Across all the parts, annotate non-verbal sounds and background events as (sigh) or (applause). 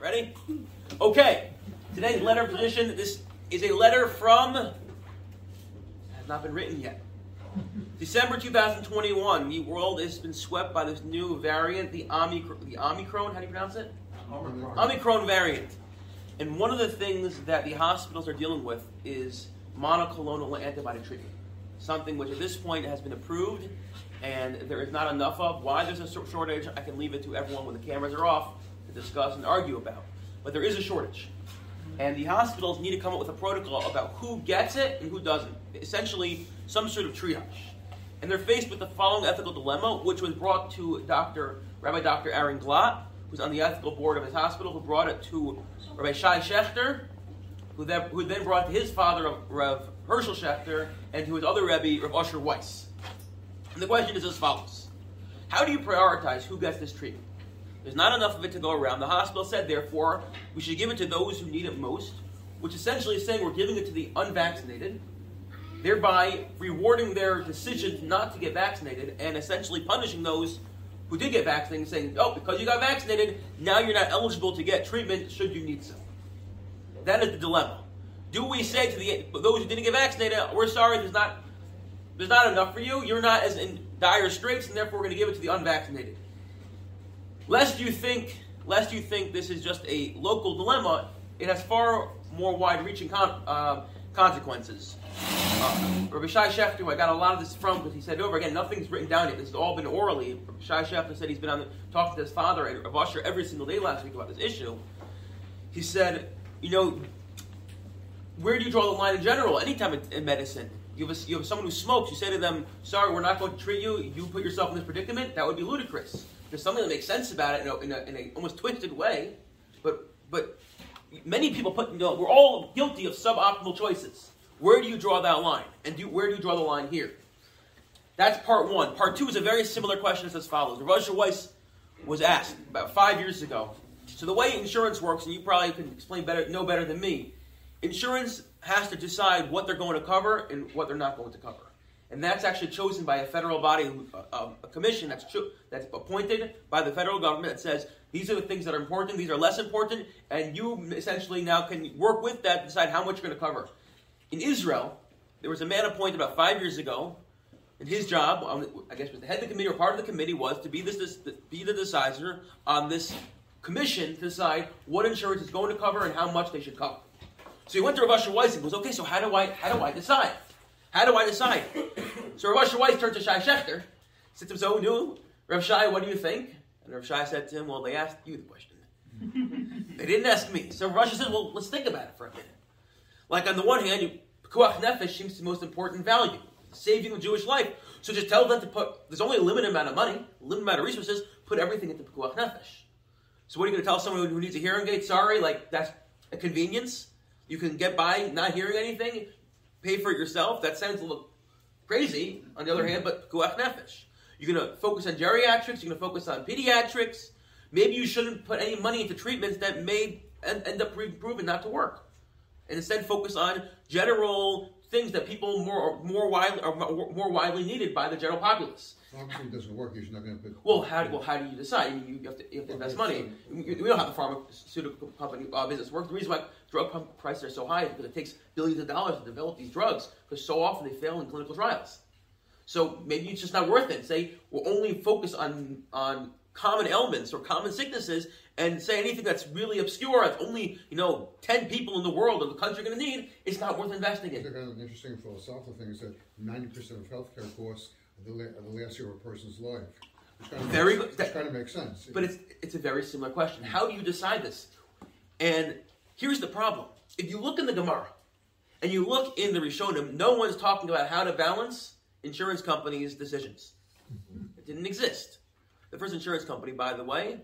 Ready? Okay. Today's letter position. This is a letter from. Has not been written yet. December 2021. The world has been swept by this new variant, the Omicron. The Omicron. How do you pronounce it? Omicron. Omicron variant. And one of the things that the hospitals are dealing with is monoclonal antibody treatment. Something which at this point has been approved and there is not enough of. Why there's a shortage, I can leave it to everyone when the cameras are off to discuss and argue about. But there is a shortage. And the hospitals need to come up with a protocol about who gets it and who doesn't. Essentially, some sort of triage. And they're faced with the following ethical dilemma, which was brought to Dr. Rabbi Dr. Aaron Glatt, who's on the ethical board of his hospital, who brought it to Rabbi Shai Shechter, who then, who then brought to his father, Rev Herschel Shechter, and to his other Rebbe, Rev Usher Weiss. And the question is as follows How do you prioritize who gets this treatment? There's not enough of it to go around. The hospital said, therefore, we should give it to those who need it most, which essentially is saying we're giving it to the unvaccinated, thereby rewarding their decision not to get vaccinated and essentially punishing those who did get vaccinated, saying, oh, because you got vaccinated, now you're not eligible to get treatment should you need some. That is the dilemma. Do we say to the those who didn't get vaccinated, we're sorry, there's not there's not enough for you, you're not as in dire straits, and therefore we're going to give it to the unvaccinated. Lest you think, lest you think this is just a local dilemma, it has far more wide-reaching con- uh, consequences. Uh, Rabbi Shai Shechter, I got a lot of this from because he said over again, nothing's written down yet. This has all been orally. Rabbi Shai Shechter said he's been on the, talking to his father and Rav Usher every single day last week about this issue. He said, you know, where do you draw the line in general? Anytime in, in medicine, you have, a, you have someone who smokes. You say to them, "Sorry, we're not going to treat you. You put yourself in this predicament." That would be ludicrous. There's something that makes sense about it in a, in a, in a almost twisted way, but but many people put. You know, we're all guilty of suboptimal choices. Where do you draw that line? And do, where do you draw the line here? That's part one. Part two is a very similar question as follows. Rav Weiss was asked about five years ago. So the way insurance works, and you probably can explain better, know better than me. Insurance has to decide what they're going to cover and what they're not going to cover. And that's actually chosen by a federal body, a, a commission that's, cho- that's appointed by the federal government that says these are the things that are important, these are less important, and you essentially now can work with that, to decide how much you're going to cover. In Israel, there was a man appointed about five years ago, and his job, um, I guess, was the head of the committee or part of the committee, was to be this, this be the decider on this commission to decide what insurance is going to cover and how much they should cover. So he went to Rav Usher Weiss and goes, okay, so how do I how do I decide? How do I decide? so Rav Usher Weiss turned to Shai Shechter, said to him, so new, Rav Shai, what do you think? And Rav Shai said to him, well, they asked you the question. (laughs) they didn't ask me. So Rav Usher said, well, let's think about it for a minute. Like on the one hand, you, Pekuach Nefesh seems the most important value, saving the Jewish life. So just tell them to put, there's only a limited amount of money, a limited amount of resources, put everything into Pekuach Nefesh. So what are you going to tell someone who needs a hearing aid? Sorry, like that's a convenience. You can get by not hearing anything, pay for it yourself. That sounds a little crazy. On the other hand, but Pekuach Nefesh. You're going to focus on geriatrics. You're going to focus on pediatrics. Maybe you shouldn't put any money into treatments that may end up proven not to work, and instead focus on general things that people more more widely are more widely needed by the general populace. It doesn't work. You're not going to pick. Well, how well how do you decide? You, you have to, you have to invest money. We don't have the pharmaceutical company uh, business work. The reason why drug prices are so high is because it takes billions of dollars to develop these drugs because so often they fail in clinical trials. So maybe it's just not worth it. Say we'll only focus on on common ailments or common sicknesses and say anything that's really obscure, that's only, you know, 10 people in the world or the country are going to need, it's not worth investing in. Kind of an interesting philosophical thing is that 90% of healthcare costs the, the last year of a person's life. very good. That kind of makes sense. But it's it's a very similar question. How do you decide this? And here's the problem: if you look in the Gemara and you look in the Rishonim, no one's talking about how to balance insurance companies' decisions. It didn't exist. The first insurance company, by the way,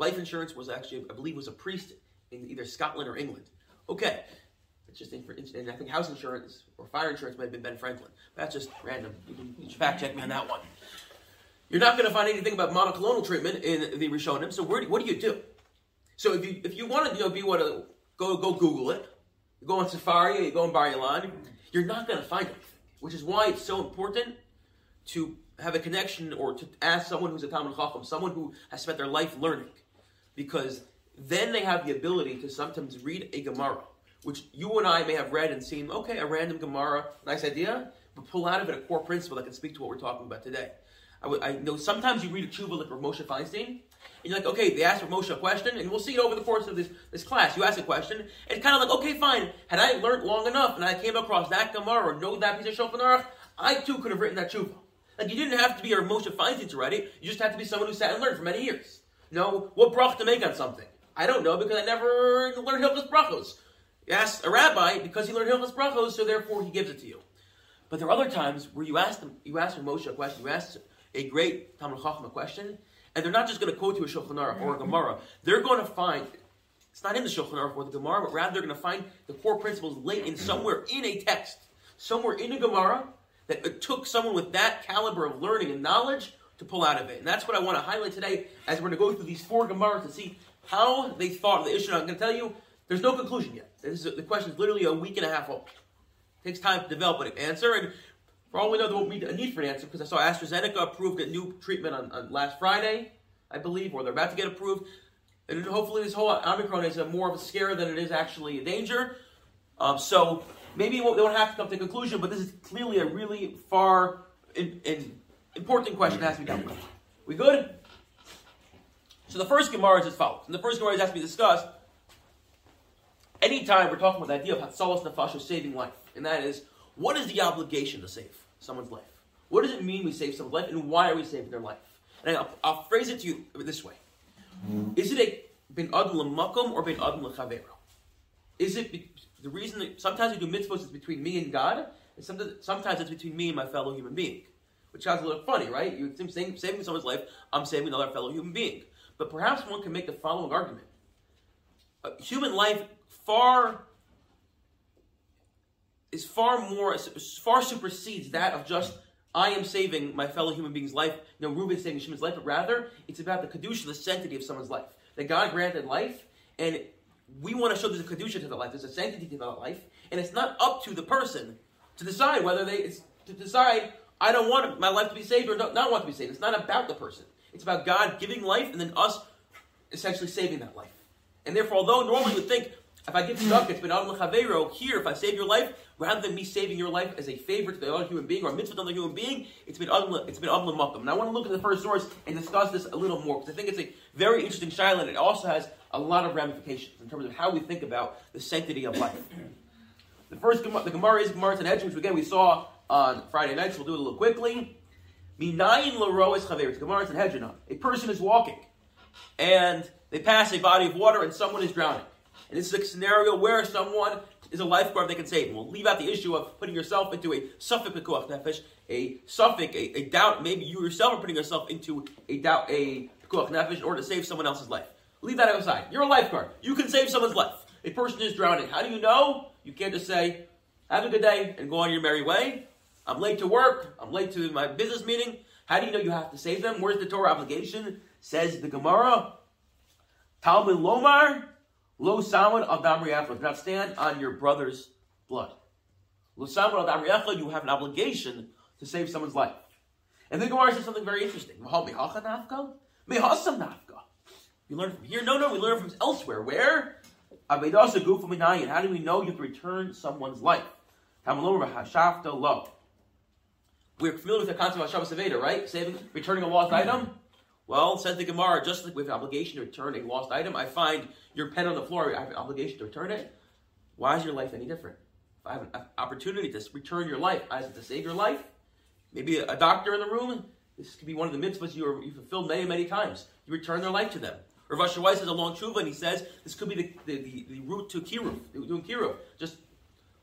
life insurance was actually, I believe, was a priest in either Scotland or England. Okay, it's just, and I think house insurance or fire insurance might have been Ben Franklin. That's just random. You can fact check me on that one. You're not going to find anything about monoclonal treatment in the Rishonim. So where, what do you do? So if you if you want to you know be what go go Google it, you go on Sefaria, you go on Bar Ilan, you're not going to find it. Which is why it's so important to have a connection or to ask someone who's a Talmud Chacham, someone who has spent their life learning, because then they have the ability to sometimes read a Gemara, which you and I may have read and seen, okay, a random Gemara, nice idea, but pull out of it a core principle that can speak to what we're talking about today. I, w- I know sometimes you read a tshuva like Moshe Feinstein, and you're like, okay, they asked Moshe a question, and we'll see it over the course of this, this class. You ask a question, and it's kind of like, okay, fine. Had I learned long enough, and I came across that Gemara or know that piece of Shulchan Aruch, I too could have written that tshuva. Like you didn't have to be a Moshe Feinstein to write it. You just had to be someone who sat and learned for many years. Know what brach to make on something. I don't know because I never learned Hilchas Brachos. You ask a rabbi because he learned Hilchas Brachos, so therefore he gives it to you. But there are other times where you ask them, you ask Moshe a question, you ask a great Talmud Chacham a question, and they're not just going to quote you a Shulchan Aruch or a mm-hmm. Gemara. They're going to find it's not in the Shulchan Aruch or the Gemara, but rather they're going to find the core principles laid in somewhere in a text, somewhere in a Gemara that it took someone with that caliber of learning and knowledge to pull out of it. And that's what I want to highlight today as we're going to go through these four Gemaras to see how they thought of the issue. I'm going to tell you, there's no conclusion yet. This is, the question is literally a week and a half old. It takes time to develop an answer, and for all we know, there won't be a need for an answer because I saw AstraZeneca approved a new treatment on, on last Friday, I believe, or they're about to get approved. And hopefully, this whole Omicron is more of a scare than it is actually a danger. Um, so maybe they won't have to come to a conclusion, but this is clearly a really far in, in important question that has to be dealt with. We good? So the first Gemara is as follows. And the first Gemara has to be discussed anytime we're talking about the idea of Hatzalas Nefashos, saving life. And that is, what is the obligation to save someone's life? What does it mean we save someone's life, and why are we saving their life? And I'll, I'll phrase it to you this way. Is it a bin adam makom or bin adam lechavero? Is it be, the reason that sometimes we do mitzvahs is between me and God, and sometimes, sometimes it's between me and my fellow human being? Which sounds a little funny, right? You're saving, saving someone's life, I'm saving another fellow human being. But perhaps one can make the following argument: human life far is far more far supersedes that of just I am saving my fellow human being's life. Know, Reuben saving Shimon's life, but rather it's about the kedusha, the sanctity of someone's life. That God granted life, and we want to show there's a kedusha to the life, there's a sanctity to the life, and it's not up to the person to decide whether they to decide I don't want my life to be saved or not, want to be saved. It's not about the person. It's about God giving life and then us essentially saving that life. And therefore, although normally you would think if I get stuck, it's been Adam Chavero. Here, if I save your life, rather than me saving your life as a favor to the other human being or a mitzvah to another human being, it's been Adam, it's been Adam Makkam. And I want to look at the first source and discuss this a little more because I think it's a very interesting shaila and it also has a lot of ramifications in terms of how we think about the sanctity of life. (coughs) The first the Gemara is Gemara Sanhedrin, which again we saw on Friday nights. We'll do it a little quickly. Minayin larois chaver. Gemara Sanhedrin. A person is walking, and they pass a body of water, and someone is drowning. And this is a scenario where someone is a lifeguard they can save. And we'll leave out the issue of putting yourself into a safek pekuach nefesh, a safek, a, a, doubt. Maybe you yourself are putting yourself into a doubt, a pekuach nefesh, in order to save someone else's life. Leave that aside. You're a lifeguard. You can save someone's life. A person is drowning. How do you know? You can't just say, "Have a good day" and go on your merry way. I'm late to work. I'm late to my business meeting. How do you know you have to save them? Where's the Torah obligation? Says the Gemara. Talmud Lomar. Lo saman al damri Do not stand on your brother's blood. Lo saman al damri You have an obligation to save someone's life. And the Gemara says something very interesting. We learn from here? No, no, we learn from elsewhere. Where? How do we know you have to return someone's life? We're familiar with the concept of Hashavas Aveda, right? Saving, returning a lost mm-hmm. item. Well, says the Gemara, just like we have an obligation to return a lost item, I find your pen on the floor, I have an obligation to return it. Why is your life any different? If I have an opportunity to return your life, it to save your life? Maybe a doctor in the room, this could be one of the mitzvahs you, are, you fulfilled many, many times. You return their life to them. Rav Asher Weiss has a long tshuva, and he says this could be the, the, the, the route to kiruv, doing kiruv. Just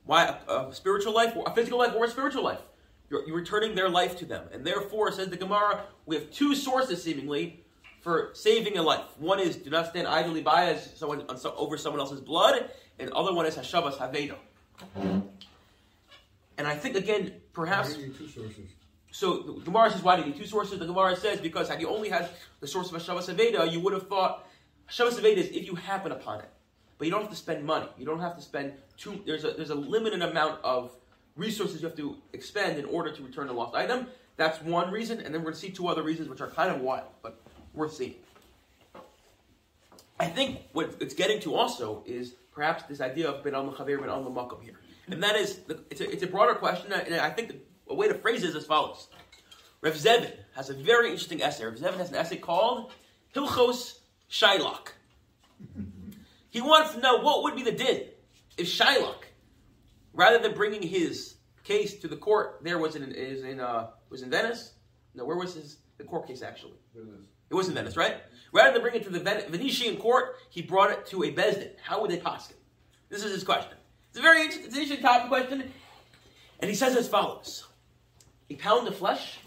why a, a, spiritual life, or a physical life, or a spiritual life. You're, you're returning their life to them. And therefore, says the Gemara, we have two sources seemingly for saving a life. One is do not stand idly by as someone over someone else's blood, and the other one is Hashavas Havedo. And I think again, perhaps. two sources. So the Gemara says, why do you need two sources? The Gemara says because had you only had the source of Hashavas Haveda, you would have thought Hashavas Haveda is if you happen upon it, but you don't have to spend money. You don't have to spend two. There's a there's a limited amount of resources you have to expend in order to return a lost item. That's one reason, and then we're going to see two other reasons which are kind of wild, but worth seeing. I think what it's getting to also is perhaps this idea of ben al chavir ben al makom here, and that is it's a, it's a broader question, and I think a way to phrase it is as follows. Rev Zevin has a very interesting essay. Rev Zevin has an essay called Hilchos Shylock. (laughs) He wants to know what would be the din if Shylock, rather than bringing his case to the court, there was in is in uh, was in Venice. No, where was his the court case actually? Venice. It was in Venice, right? Rather than bring it to the Ven- Venetian court, he brought it to a Besdin. How would they pass it? This is his question. It's a very interesting, it's an interesting topic question, and he says as follows: A pound of flesh,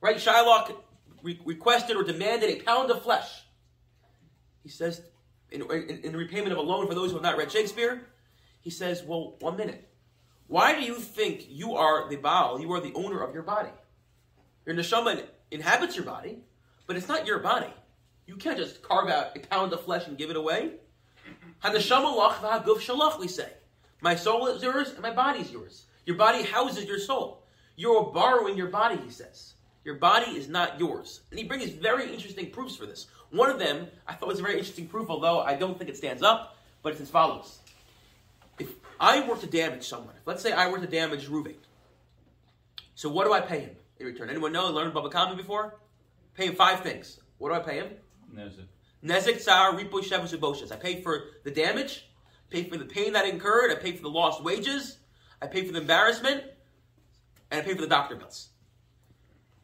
right? Shylock re- requested or demanded a pound of flesh. He says, in, in, in repayment of a loan for those who have not read Shakespeare, he says, "Well, one minute. Why do you think you are the Baal? You are the owner of your body. Your neshama inhabits your body, but it's not your body. You can't just carve out a pound of flesh and give it away. We say. My soul is yours and my body is yours. Your body houses your soul. You're borrowing your body, he says. Your body is not yours. And he brings very interesting proofs for this. One of them I thought was a very interesting proof, although I don't think it stands up, but it's as follows. I were to damage someone, let's say I were to damage Ruvain, so what do I pay him in return? Anyone know? Learned Baba Kama before? Pay him five things. What do I pay him? Nezek. Nezek Tsar Ripo Shevus Uboshes. I pay for the damage, pay for the pain that I incurred, I pay for the lost wages, I pay for the embarrassment, and I pay for the doctor bills.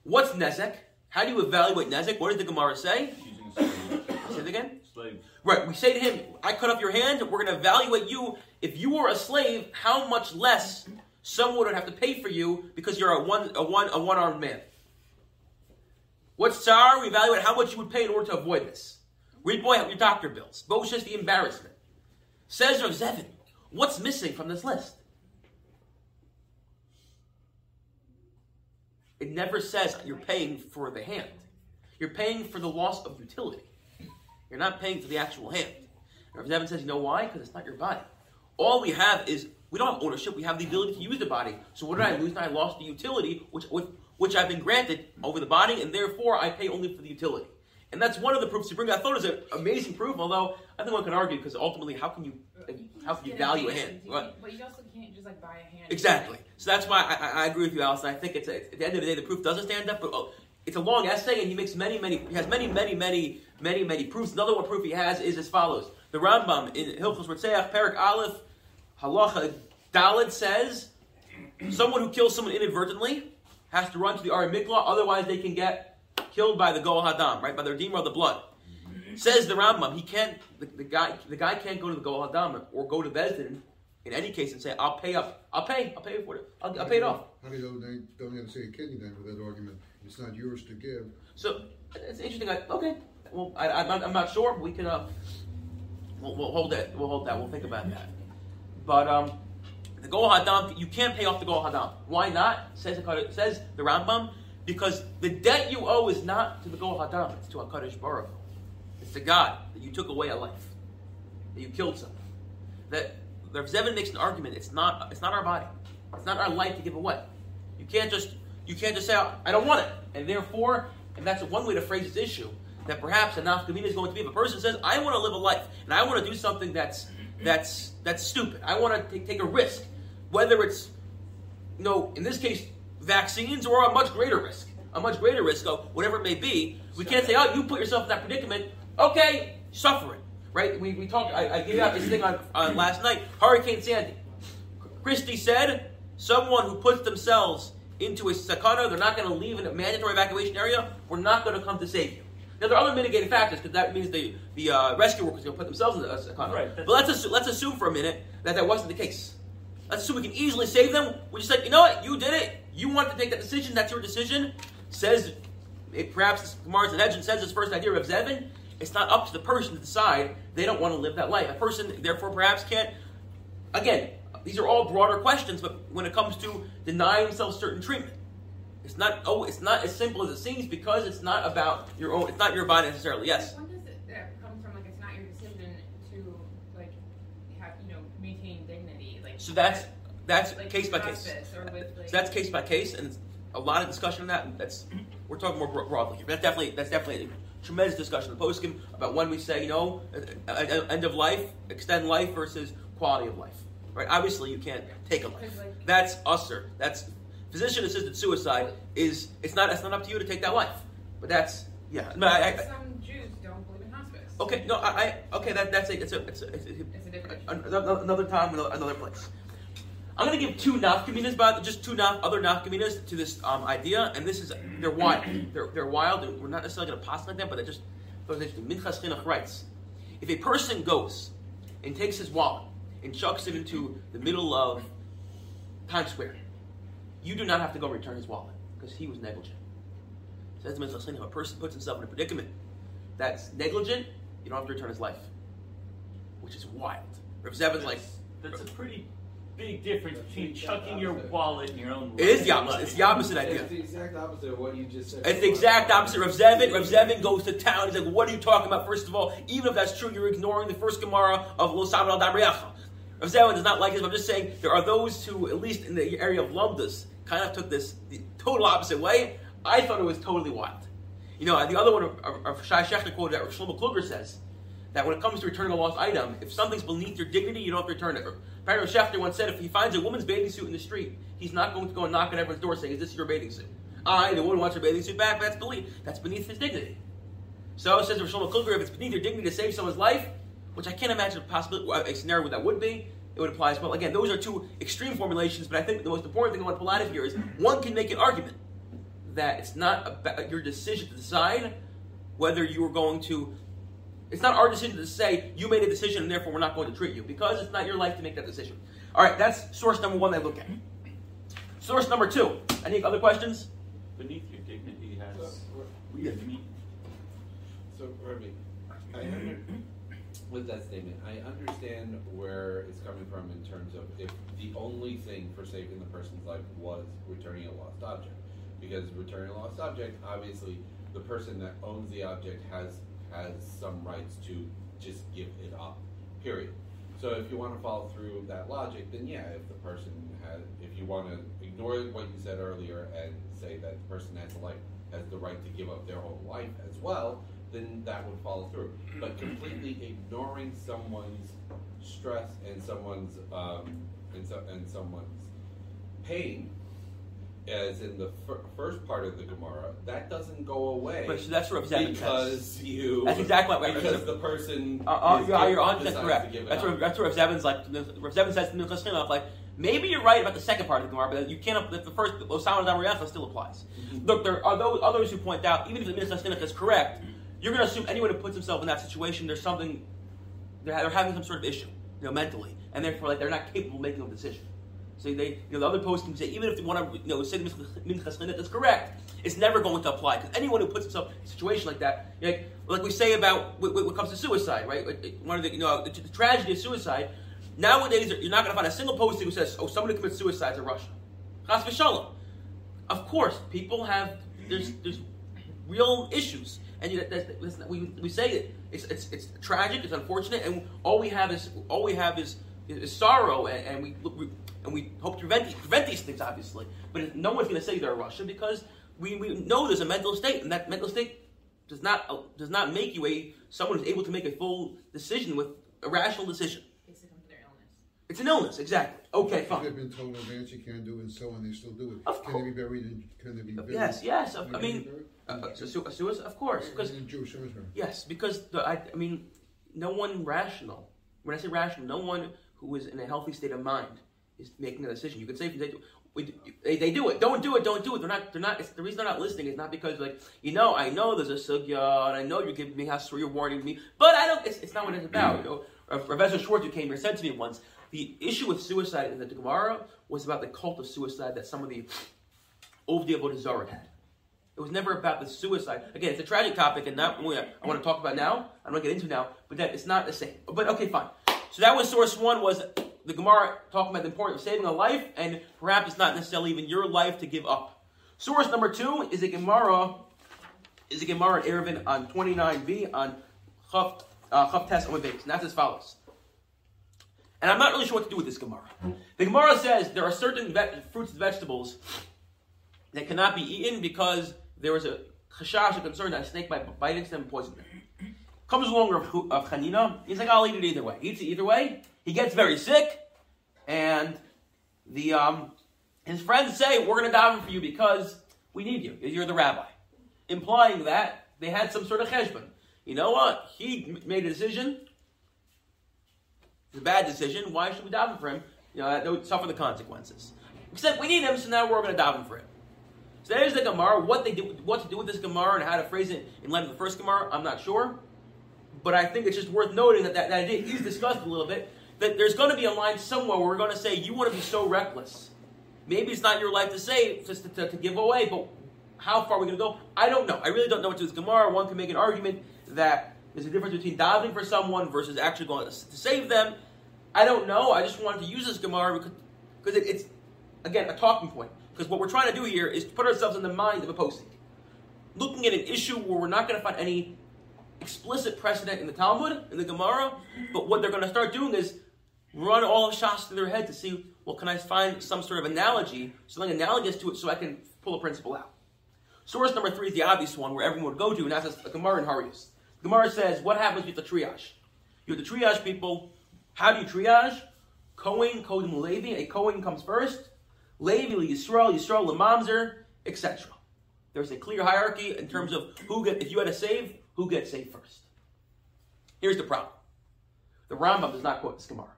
What's Nezek? How do you evaluate Nezek? What does the Gemara say? Say it again? Slave. Right, we say to him, I cut off your hand, we're going to evaluate you. If you were a slave, how much less someone would have to pay for you because you're a one a one a one armed man. What's tsar? We evaluate how much you would pay in order to avoid this. Read boy your doctor bills. But just the embarrassment. Says Rav Zevin, what's missing from this list? It never says you're paying for the hand. You're paying for the loss of utility. You're not paying for the actual hand. Rav Zevin says, you know why? Because it's not your body. All we have is we don't have ownership. We have the ability to use the body. So what did I lose? I lost the utility, which which I've been granted over the body, and therefore I pay only for the utility. And that's one of the proofs you bring. I thought it was an amazing proof, although I think one could argue because ultimately, how can you how can you value a hand? Right. But you also can't just like buy a hand. Exactly. So that's why I, I agree with you, Alison. I think it's a, at the end of the day, the proof doesn't stand up, but oh, it's a long essay, and he makes many, many. He has many, many, many, many, many proofs. Another one proof he has is as follows: the Rambam in Hilchos Rotzeach, Perak Aleph, Halacha Dalid says, someone who kills someone inadvertently has to run to the Ari otherwise they can get killed by the Goel Hadam, right, by the Redeemer of the blood. Says the Rambam, he can't. The, the guy, the guy can't go to the Goel Hadam or go to Bezdin in any case and say, "I'll pay up. I'll pay. I'll pay for it. I'll, I'll pay it off." How do you don't, don't have to say a kidney then with that argument? It's not yours to give. So it's interesting. I, okay, well, I, I'm, not, I'm not sure. We can. Uh, we'll, we'll hold that. We'll hold that. We'll think about that. But um, the Goel Hadam, you can't pay off the Goel Hadam. Why not? Says the, says the Rambam, because the debt you owe is not to the Goel Hadam. It's to Hakadosh Baruch. It's to God that you took away a life, that you killed someone. That Rav Zevin makes an argument. It's not. It's not our body. It's not our life to give away. You can't just. You can't just say, "I don't want it," and therefore, and that's one way to phrase this issue. That perhaps a nafkamina is going to be if a person says, "I want to live a life and I want to do something that's that's that's stupid. I want to take, a risk, whether it's, you know, in this case, vaccines or a much greater risk, a much greater risk of whatever it may be. We can't say, "Oh, you put yourself in that predicament." Okay, suffer it. Right? We, we talked. I, I gave out this thing on, on last night. Hurricane Sandy. Christie said, someone who puts themselves into a sakana, they're not going to leave in a mandatory evacuation area. We're not going to come to save you. Now there are other mitigating factors because that means the the uh, rescue workers are going to put themselves in a sakana. Right, but let's assume, let's assume for a minute that that wasn't the case. Let's assume we can easily save them. We just like, you know what? You did it. You want to take that decision. That's your decision. Says it, perhaps Gemara's Hedgen says his first idea of Zevin. It's not up to the person to decide they don't want to live that life. A person, therefore, perhaps can't. Again, these are all broader questions, but when it comes to denying themselves certain treatment, it's not. Oh, it's not as simple as it seems because it's not about your own. It's not your body necessarily. Yes. When does it that come from? Like, it's not your decision to like have you know maintain dignity. Like, So that's that's like case by case. with, like, So that's case by case, and a lot of discussion on that. And that's we're talking more broadly here. That's definitely that's definitely tremendous discussion in the poskim about when we say, you know, end of life, extend life versus quality of life. Right? Obviously, you can't take a life. That's assur. That's physician-assisted suicide. Is it's not it's not up to you to take that life. But that's yeah. But I, I, Some Jews don't believe in hospice. okay, no, I, I okay. That that's a, it's a it's a, it's a, It's a different another, another time, another, another place. I'm going to give two nafkaminas, but just two naf, other nafkaminas to this um, idea, and this is they're wild. They're, they're wild, we're not necessarily going to pass like that, but they just those interesting. Minchas Chinuch writes, if a person goes and takes his wallet and chucks it into the middle of Times Square, you do not have to go return his wallet because he was negligent. Says the Minchas Chinuch, if a person puts himself in a predicament that's negligent, you don't have to return his life, which is wild. Rav Zevin's like, That's a pretty big difference between chucking your wallet in your own. It is the opposite. It's the opposite idea. It's the exact opposite of what you just said. It's the exact opposite. Rav Zevin, Rav Zevin goes to town. He's like, "What are you talking about?" First of all, even if that's true, you're ignoring the first Gemara of Lo Sabra al Dabriacha. Rav Zevin does not like this. But I'm just saying there are those who, at least in the area of Lumdas, kind of took this the total opposite way. I thought it was totally wild. You know, the other one, of, of Shai Shechter quoted that Shlomo Kluger says that when it comes to returning a lost item, if something's beneath your dignity, you don't have to return it. Apparently, Schechter once said if he finds a woman's bathing suit in the street, he's not going to go and knock on everyone's door saying, "Is this your bathing suit?" I, the woman wants her bathing suit back. That's beneath. That's beneath his dignity. So says Shlomo Kluger, if it's beneath your dignity to save someone's life, which I can't imagine a possibility, a scenario where that would be, it would apply as well. Again, those are two extreme formulations, but I think the most important thing I want to pull out of here is one can make an argument that it's not about your decision to decide whether you are going to. It's not our decision to say you made a decision and therefore we're not going to treat you because it's not your life to make that decision. All right, that's source number one. I look at. Source number two. Any other questions? Beneath your dignity has. So, weird meaning. so Ravi, I under, with that statement, I understand where it's coming from in terms of if the only thing for saving the person's life was returning a lost object, because returning a lost object, obviously, the person that owns the object has has some rights to just give it up. Period. So if you want to follow through that logic, then yeah, if the person has, if you want to ignore what you said earlier and say that the person has a life has the right to give up their whole life as well, then that would follow through. But completely ignoring someone's stress and someone's um, and, so, and someone's pain, as in the fir- first part of the Gemara, that doesn't go away. But so that's what Rav says. because you. That's exactly what because right. the person. Uh, uh, yeah, you're on. That's correct. That's where that's where Rav Zevin's like. Rav Zevin says to Minchas Chinuch, like maybe you're right about the second part of the Gemara, but you can't. The first Osama Damariacha still applies. Mm-hmm. Look, there are those others who point out even if the Minchas Chinuch is correct, you're going to assume anyone who puts himself in that situation, there's something they're, they're having some sort of issue, you know, mentally, and therefore like they're not capable of making a decision. So they, you know, the other post can say even if they want to, you know, say the Minchas is correct, it's never going to apply because anyone who puts himself in a situation like that, like, like we say about when it comes to suicide, right? One of the, you know, the, the tragedy of suicide. Nowadays, you're not going to find a single posting who says, "Oh, somebody commits suicide in rasha." Chas v'shalom. Of course, people have there's there's real issues, and you, that's, that's, not- we, we say it. It's, it's it's tragic. It's unfortunate, and all we have is all we have is is, sorrow, and, and we, we and we hope to prevent prevent these things, obviously. But no one's going to say they're rasha because we, we know there's a mental state, and that mental state does not uh, does not make you a someone who's able to make a full decision with a rational decision. They succumb to their illness. It's an illness, exactly. Okay, If fine. they've been told in advance you can't do it and so on, they still do it. Of Can they be buried in, can they be buried? Yes, yes. I, Can I mean, buried? uh, uh, su- suicide, of course, because a Jewish cemetery. Yes, because the, I, I mean, no one rational. When I say rational, no one who is in a healthy state of mind is making a decision. You could say they do, we, do- they, they do it. Don't do it. Don't do it. They're not. They're not. It's, the reason they're not listening is not because like you know I know there's a sugya and I know you're giving me hasra, you're warning me, but I don't. It's, it's not what it's about. You know, uh, Professor Schwartz who came here said to me once the issue with suicide in the Gemara was about the cult of suicide that some of the Ovdi Avodah Zarah had. It was never about the suicide. Again, it's a tragic topic, and not what I want to talk about now. I'm not want to get into now, but that it's not the same. But okay, fine. So that was source one was the Gemara talking about the importance of saving a life, and perhaps it's not necessarily even your life to give up. Source number two is a Gemara, is a Gemara in Eruvin on 29b on Chav uh, Chav Tes Amud Beis, and that's as follows. And I'm not really sure what to do with this Gemara. The Gemara says there are certain ve- fruits and vegetables that cannot be eaten because there was a chashash, a concern that a snake might bite into them and poison them. Comes along of, of Chanina. He's like, I'll eat it either way. Eats it either way. He gets very sick, and the um, his friends say, "We're going to daven for you because we need you. You're the rabbi," implying that they had some sort of cheshbon. You know what? He made a decision. It's a bad decision. Why should we daven for him? You know, that would suffer the consequences. Except we need him, so now we're going to daven for him. So there's the Gemara. What they do, what to do with this Gemara, and how to phrase it in light of the first Gemara, I'm not sure. But I think it's just worth noting that that, that idea is discussed a little bit. That there's going to be a line somewhere where we're going to say you want to be so reckless. Maybe it's not your life to say, just to, to, to give away, but how far are we going to go? I don't know. I really don't know what to do with Gemara. One can make an argument that there's a difference between davening for someone versus actually going to, save them. I don't know. I just wanted to use this Gemara because, because it, it's, again, a talking point. Because what we're trying to do here is put ourselves in the mind of a posting. Looking at an issue where we're not going to find any explicit precedent in the Talmud, in the Gemara, but what they're going to start doing is run all Shas through their head to see, well, can I find some sort of analogy, something analogous to it, so I can pull a principle out. Source number three is the obvious one where everyone would go to, and that's the Gemara in Horayos. Gemara says, what happens with the triage? You have the triage people. How do you triage? Cohen, Kohen, Levi. A Kohen comes first. Levi, Yisrael, Yisrael, Lamamzer, etc. There's a clear hierarchy in terms of who get. If you had to save, who gets saved first? Here's the problem: the Rambam does not quote this Gemara.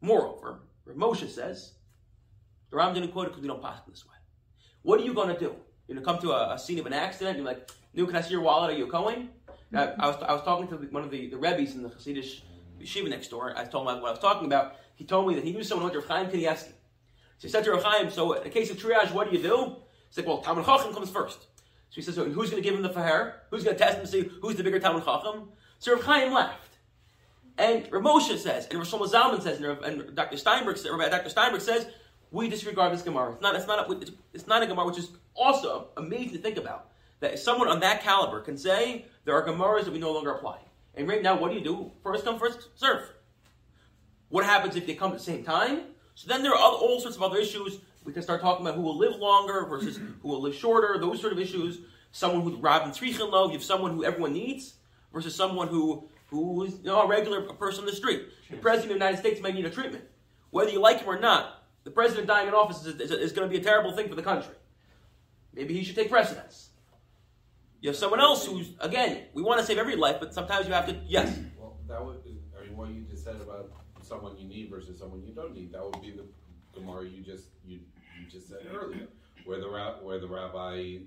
Moreover, Moshe says the Rambam didn't quote it because we don't pass it this way. What are you going to do? You're going to come to a, a, scene of an accident. You're like, "Nu, can I see your wallet? Are you going?" I, I was I was talking to one of the, the rebbes in the Hasidic yeshiva next door. I told him what I was talking about. He told me that he knew someone who went to Chaim Kanievsky. So he said to Rav Chaim, "So in a case of triage, what do you do?" He's like, "Well, Talmud Chacham comes first. So he says, so who's going to give him the faher? Who's going to test him to see who's the bigger Talmud Chacham? So Rav Chaim laughed. And Rav Moshe says, and Rav Shlomo Zalman says, and, Rav, and Dr. Steinberg, Rabbi Dr. Steinberg says, we disregard this Gemara. It's not, it's not, a, it's not a Gemara, which is also amazing to think about. That someone on that caliber can say, there are Gemaras that we no longer apply. And right now, what do you do? First come, first serve. What happens if they come at the same time? So then there are other, all sorts of other issues. We can start talking about who will live longer versus (clears throat) who will live shorter, those sort of issues. Someone who's Rabin Tzrichin Lo, you have someone who everyone needs versus someone who who is you know, a regular person on the street. The president of the United States may need a treatment. Whether you like him or not, the president dying in office is, is, is going to be a terrible thing for the country. Maybe he should take precedence. You have someone else who's, again, we want to save every life, but sometimes you have to, yes. Well, that would, I mean, what you just said about someone you need versus someone you don't need, that would be the Gemara you just you, you just said earlier, where the where the rabbi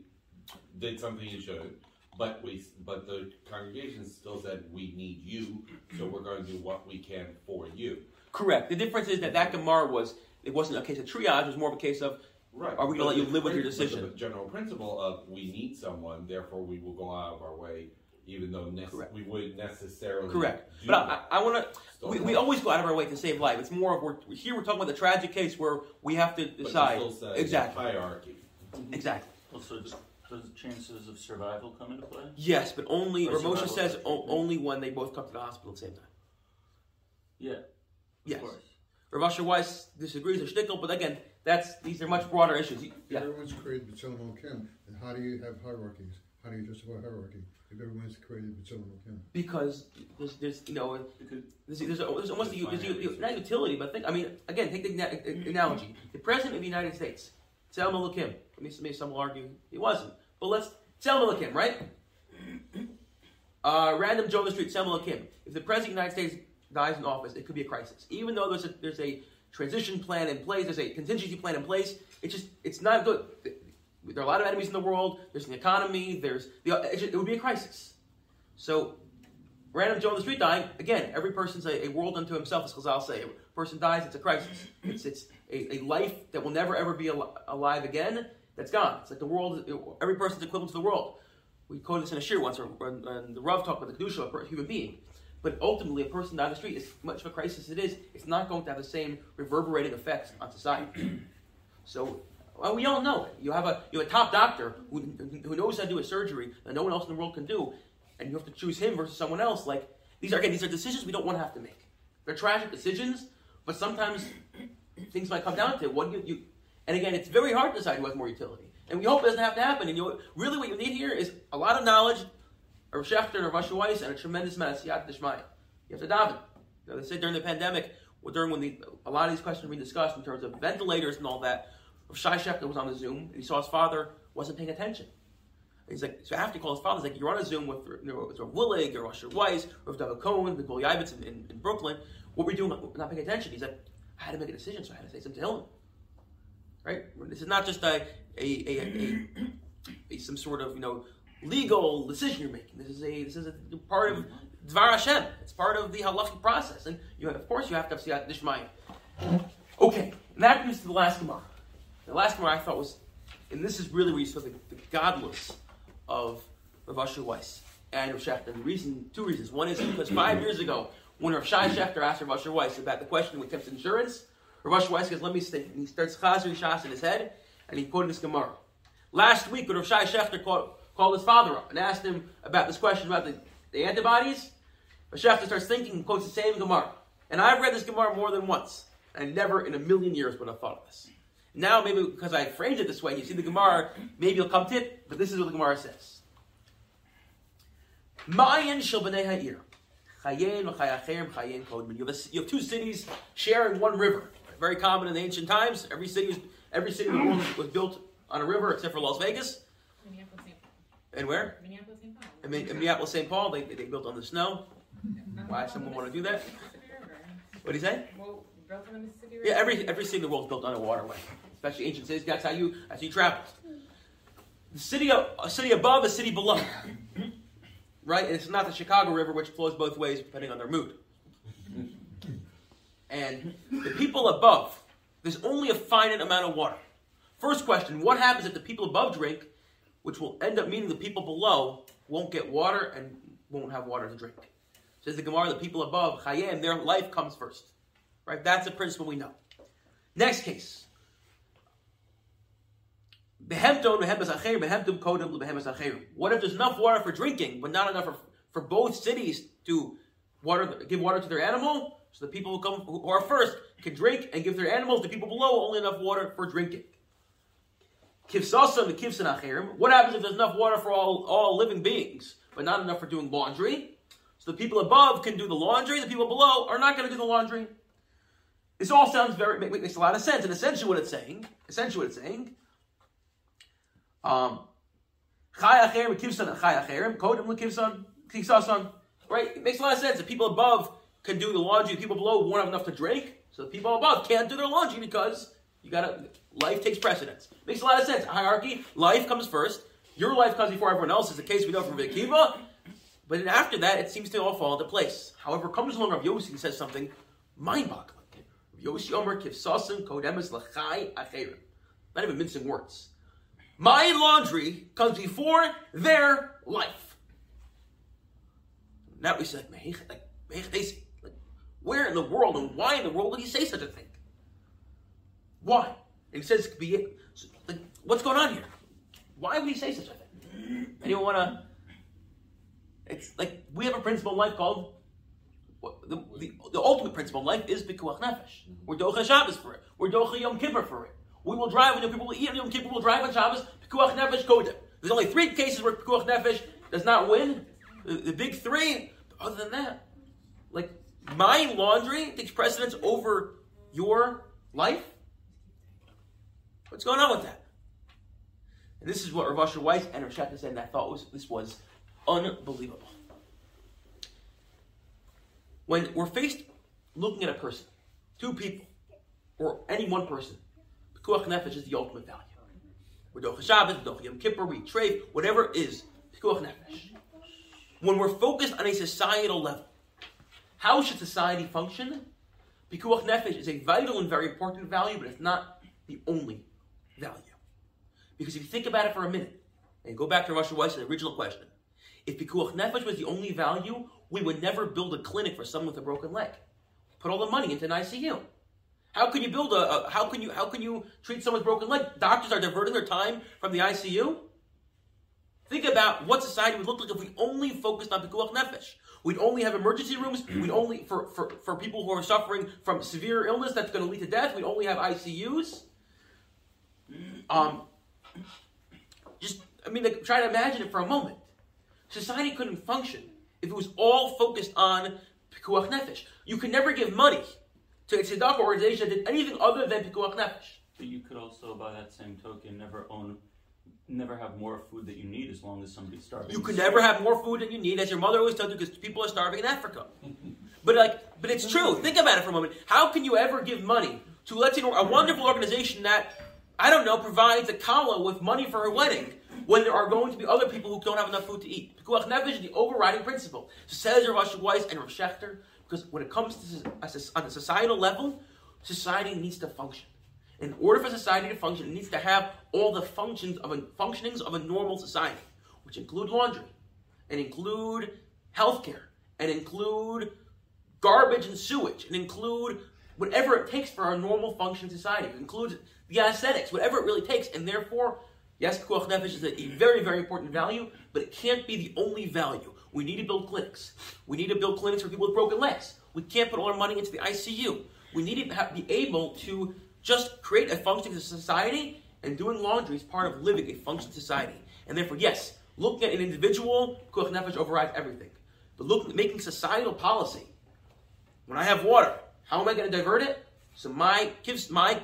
did something he shouldn't, but we but the congregation still said we need you, so we're going to do what we can for you. Correct. The difference is that that Gemara was, it wasn't a case of triage, it was more of a case of, Right. Are we gonna let you live with your prin- but decision? The general principle of we need someone, therefore we will go out of our way, even though nec- Correct. we wouldn't necessarily. correct. do But I, that. I, I want to, we, we always go out of our way to save life. It's more of, we're, here we're talking about the tragic case where we have to But decide. still Exactly. Hierarchy. Mm-hmm. Exactly. Also, does, does chances of survival come into play? Yes, but only, Or Ramosha says o- only when they both come to the hospital at the same time. Yeah. Of Yes. course. Rav Weiss disagrees with Shtickel, but again, that's these are much broader issues. If Yeah. everyone's created B'Tselem Elokim, then how do you have hierarchies? How do you justify hierarchy if everyone's created B'Tselem Elokim? Because there's, there's you know, Because there's, there's, there's almost a, there's a, not utility, but think, I mean, again, take the analogy. The President of the United States, Tzelem Elokim, maybe, maybe some will argue he wasn't, but let's, Tzelem Elokim, right? Uh, random Joe on the street, Tzelem Elokim. If the President of the United States dies in office, it could be a crisis. Even though there's a, there's a transition plan in place, there's a contingency plan in place, it's just, it's not good. There are a lot of enemies in the world, there's an economy, there's, it, just, it would be a crisis. So, random Joe on the street dying, again, every person's a, a world unto himself, as Chazal say. A person dies, it's a crisis. It's, it's a, a life that will never ever be al- alive again, that's gone. It's like the world, every person's equivalent to the world. We quoted this in a shiur once, and the Rav talked about the Kedusha a human being. But ultimately, a person down the street, as much of a crisis it is, it's not going to have the same reverberating effects on society. (clears throat) so, well, we all know it. You have a you have a top doctor who, who knows how to do a surgery that no one else in the world can do, and you have to choose him versus someone else. Like these are again, these are decisions we don't want to have to make. They're tragic decisions, but sometimes things might come down to what you, you. And again, it's very hard to decide who has more utility. And we hope it doesn't have to happen. And you really what you need here is a lot of knowledge, a Schechter and a Weiss, and a tremendous amount of Siyat Dishmaya. You have to daven. You know, they say during the pandemic, or during when the, a lot of these questions were being discussed in terms of ventilators and all that, Rav Shai Schechter was on the Zoom, and he saw his father wasn't paying attention. And he's like, so after he called his father, he's like, you're on a Zoom with you know, Rav Willig, or Rasher Weiss, or David Cohen, Goli Ivitz in, in, in Brooklyn. What were we doing? We're not paying attention. He's like, I had to make a decision, so I had to say something to him. Right? This is not just a, a, a, a some sort of you know legal decision you're making. This is a this is a part of Dvar Hashem. It's part of the halachic process, and you have, of course you have to have siyat dishmayim. Okay, and that brings to the last gemara. The last gemara I thought was, and this is really where you saw the, the gadlus of Rav Asher Weiss and Rav Schechter. The reason, two reasons. One is because five years ago, when Rav Shai Schechter asked Rav Asher Weiss about the question with Tim's insurance, Rav Asher Weiss says, "Let me stay." And he starts Chazer Shas in his head, and he quoted this gemara. Last week, when Rav Shai Schechter called, called his father up and asked him about this question about the, the antibodies, Schechter starts thinking quotes the same gemara. And I've read this gemara more than once, and never in a million years would have thought of this. Now, maybe because I framed it this way, you see the Gemara, maybe you'll come to it, but this is what the Gemara says. Mayan shel b'nei ha'ir. Chayen v'chayacherem chayen kodmin. You have two cities sharing one river. Very common in the ancient times. Every city was, every city in the world was built on a river except for Las Vegas. Minneapolis, St. Paul. And where? Minneapolis, St. Paul. In, in Minneapolis, St. Paul, they, they built on the snow. Why someone want to do that? What do you say? Well, built on the Mississippi River. Yeah, every every city in the world is built on a waterway, especially ancient cities. That's how you that's how you travel. The city, of a city above, a city below, right? And it's not the Chicago River, which flows both ways depending on their mood. And the people above, there's only a finite amount of water. First question: What happens if the people above drink, which will end up meaning the people below won't get water and won't have water to drink? Says the Gemara, the people above, Chayim, their life comes first. Right? That's a principle we know. Next case. What if there's enough water for drinking, but not enough for, for both cities to water, give water to their animal? So the people who come who are first can drink and give their animals. The people below only enough water for drinking. Kivsasa and kivsan acherim. What happens if there's enough water for all, all living beings, but not enough for doing laundry? So the people above can do the laundry. The people below are not going to do the laundry. This all sounds very makes a lot of sense. And essentially, what it's saying, essentially, what it's saying, um, Chai acherim kivsan chai acherim kodem lekivsan kisasan. Right? It makes a lot of sense. The people above can do the laundry. The people below won't have enough to drink. So the people above can't do their laundry because you gotta life takes precedence. Makes a lot of sense. Hierarchy, life comes first. Your life comes before everyone else. Is the case we know from Akiva. But then after that, it seems to all fall into place. However, comes along Rav Yossi and says something mind-boggling. Rav Yossi Omer kivsasim kodemes lachai acherim. Not even mincing words. My laundry comes before their life. Now we say, like, like, where in the world and why in the world would he say such a thing? Why? He says, be, like, what's going on here? Why would he say such a thing? Anyone want to? It's like we have a principle in life called what- the, the, the ultimate principle in life is pikuach nefesh. Mm-hmm. We're docha Shabbos for it. We're docha Yom Kippur for it. We will drive when Yom Kippur will eat on Yom Kippur. We'll drive on Shabbos. Pikuach nefesh kodem. There's only three cases where pikuach nefesh does not win. The, the big three. But other than that, like my laundry takes precedence over your life. What's going on with that? And this is what Rav Asher Weiss and Rav Shatta said, and I thought was this was unbelievable. When we're faced looking at a person, two people, or any one person, Pikuach Nefesh is the ultimate value. We're Shabbos, Docha Yom Kippur, we trade, whatever it is, Pikuach Nefesh. When we're focused on a societal level, how should society function? Pikuach Nefesh is a vital and very important value, but it's not the only value. Because if you think about it for a minute, and go back to Russia Weiss and the original question, if Pikuach Nefesh was the only value, we would never build a clinic for someone with a broken leg. Put all the money into an ICU. How can you build a, a how can you how can you treat someone someone's broken leg? Doctors are diverting their time from the ICU. Think about what society would look like if we only focused on Pikuach Nefesh. We'd only have emergency rooms. (clears throat) We'd only for, for, for people who are suffering from severe illness that's going to lead to death. We'd only have ICUs. Um, I mean, like, try to imagine it for a moment. Society couldn't function if it was all focused on pikuach nefesh. You could never give money to a tzedakah organization that did anything other than pikuach nefesh. But you could also, by that same token, never own, never have more food that you need as long as somebody's starving. You could never have more food than you need, as your mother always told you, because people are starving in Africa. (laughs) But like, but it's true. Think about it for a moment. How can you ever give money to let's say a wonderful organization that I don't know provides a kala with money for her wedding when there are going to be other people who don't have enough food to eat? Pikuach nefesh is the overriding principle. So says Rav Asher Weiss and Rav Schachter, because when it comes to on a societal level, society needs to function. In order for society to function, it needs to have all the functions of a, functionings of a normal society, which include laundry, and include healthcare, and include garbage and sewage, and include whatever it takes for our normal functioning society. It includes the aesthetics, whatever it really takes, and therefore, yes, Pikuach Nefesh is a very, very important value, but it can't be the only value. We need to build clinics. We need to build clinics for people with broken legs. We can't put all our money into the ICU. We need to be able to just create a functioning society, and doing laundry is part of living a functioning society. And therefore, yes, looking at an individual, Kuach Nefesh overrides everything. But looking making societal policy. When I have water, how am I going to divert it? So my gives my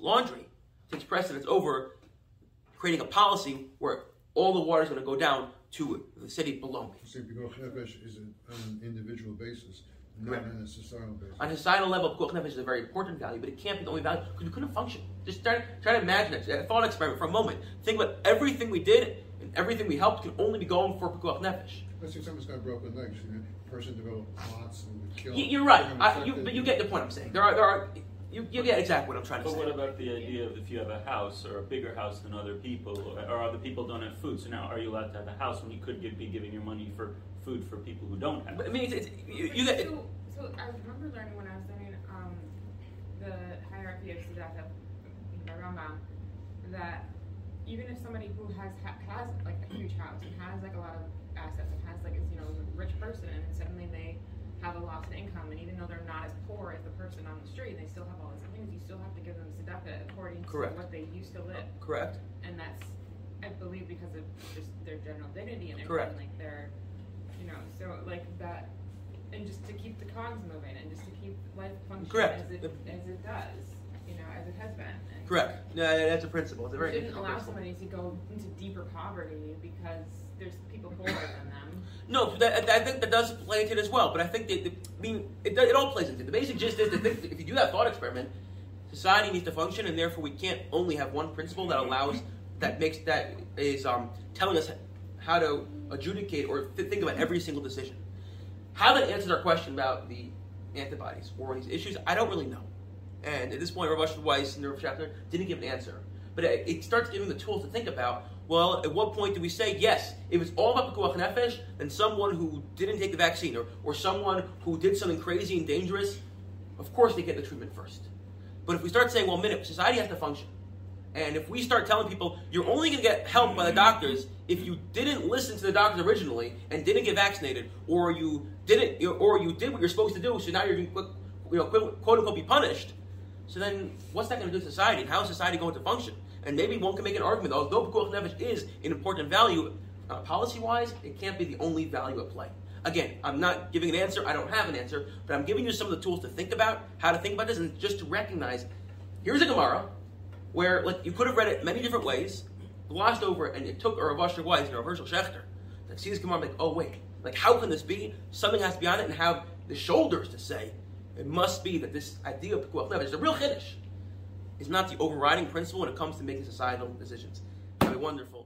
laundry takes precedence over creating a policy where all the water is going to go down to the city below me. See, Pikuach Nefesh is an, on an individual basis, not on a societal basis. On a societal level, Pikuach Nefesh is a very important value, but it can't be the only value because we couldn't function. Just try, try to imagine it. A thought experiment for a moment. Think about everything we did and everything we helped can only be going for Pikuach Nefesh. Let's say someone's got broken legs, you know, person developed clots and would kill. You, you're right. become I, you, infected. but you get the point I'm saying. There are, there are, you, you get exactly what I'm trying to say. But say. what about the idea of if you have a house or a bigger house than other people, or, or other people don't have food? So now, are you allowed to have a house when you could give, be giving your money for food for people who don't have? But, I mean, it's, it's, you, you get. So, so I remember learning when I was learning um, the hierarchy of tzedakah by Rambam that even if somebody who has ha- has like a huge house and has like a lot of assets and has like is you know a rich person and suddenly they have a loss of income and even though they're not as poor as the person on the street they still have all these things you still have to give them tzedakah according Correct. to what they used to uh, live Correct. and that's I believe because of just their general dignity and everything Correct. like their you know so like that and just to keep the cogs moving and just to keep life functioning Correct. as it as it does you know as it has been Correct. No, that's a principle. It's a very shouldn't allow principle. somebody to go into deeper poverty because there's people poorer than them No, that, I think that does play into it as well. But I think that, the, I mean, it, it all plays into it. The basic gist is that if you do that thought experiment, society needs to function, and therefore we can't only have one principle that allows, that makes, that is um, telling us how to adjudicate or th- think about every single decision. How that answers our question about the antibodies or these issues, I don't really know. And at this point, Asher Weiss and the Schachter didn't give an answer. But it, starts giving the tools to think about, well, at what point do we say, yes, if it's all about Pikuach Nefesh, then someone who didn't take the vaccine or, or someone who did something crazy and dangerous, of course they get the treatment first. But if we start saying, well, minute, society has to function. And if we start telling people, you're only going to get help by the doctors if you didn't listen to the doctors originally and didn't get vaccinated, or you didn't, or you did what you're supposed to do, so now you're you know, quote unquote, be punished. So then, what's that going to do to society? How is society going to function? And maybe one can make an argument, although Pikuach Nefesh is an important value, uh, policy-wise, it can't be the only value at play. Again, I'm not giving an answer. I don't have an answer, but I'm giving you some of the tools to think about how to think about this, and just to recognize. Here's a Gemara where like you could have read it many different ways, glossed over it, and it took a Rav Asher Weiss and a Rav Herschel Schachter that see this Gemara like, oh wait, like how can this be? Something has to be on it, and have the shoulders to say it must be that this idea of Pikuach Nefesh, the real chiddush, is not the overriding principle when it comes to making societal decisions. Have a wonderful.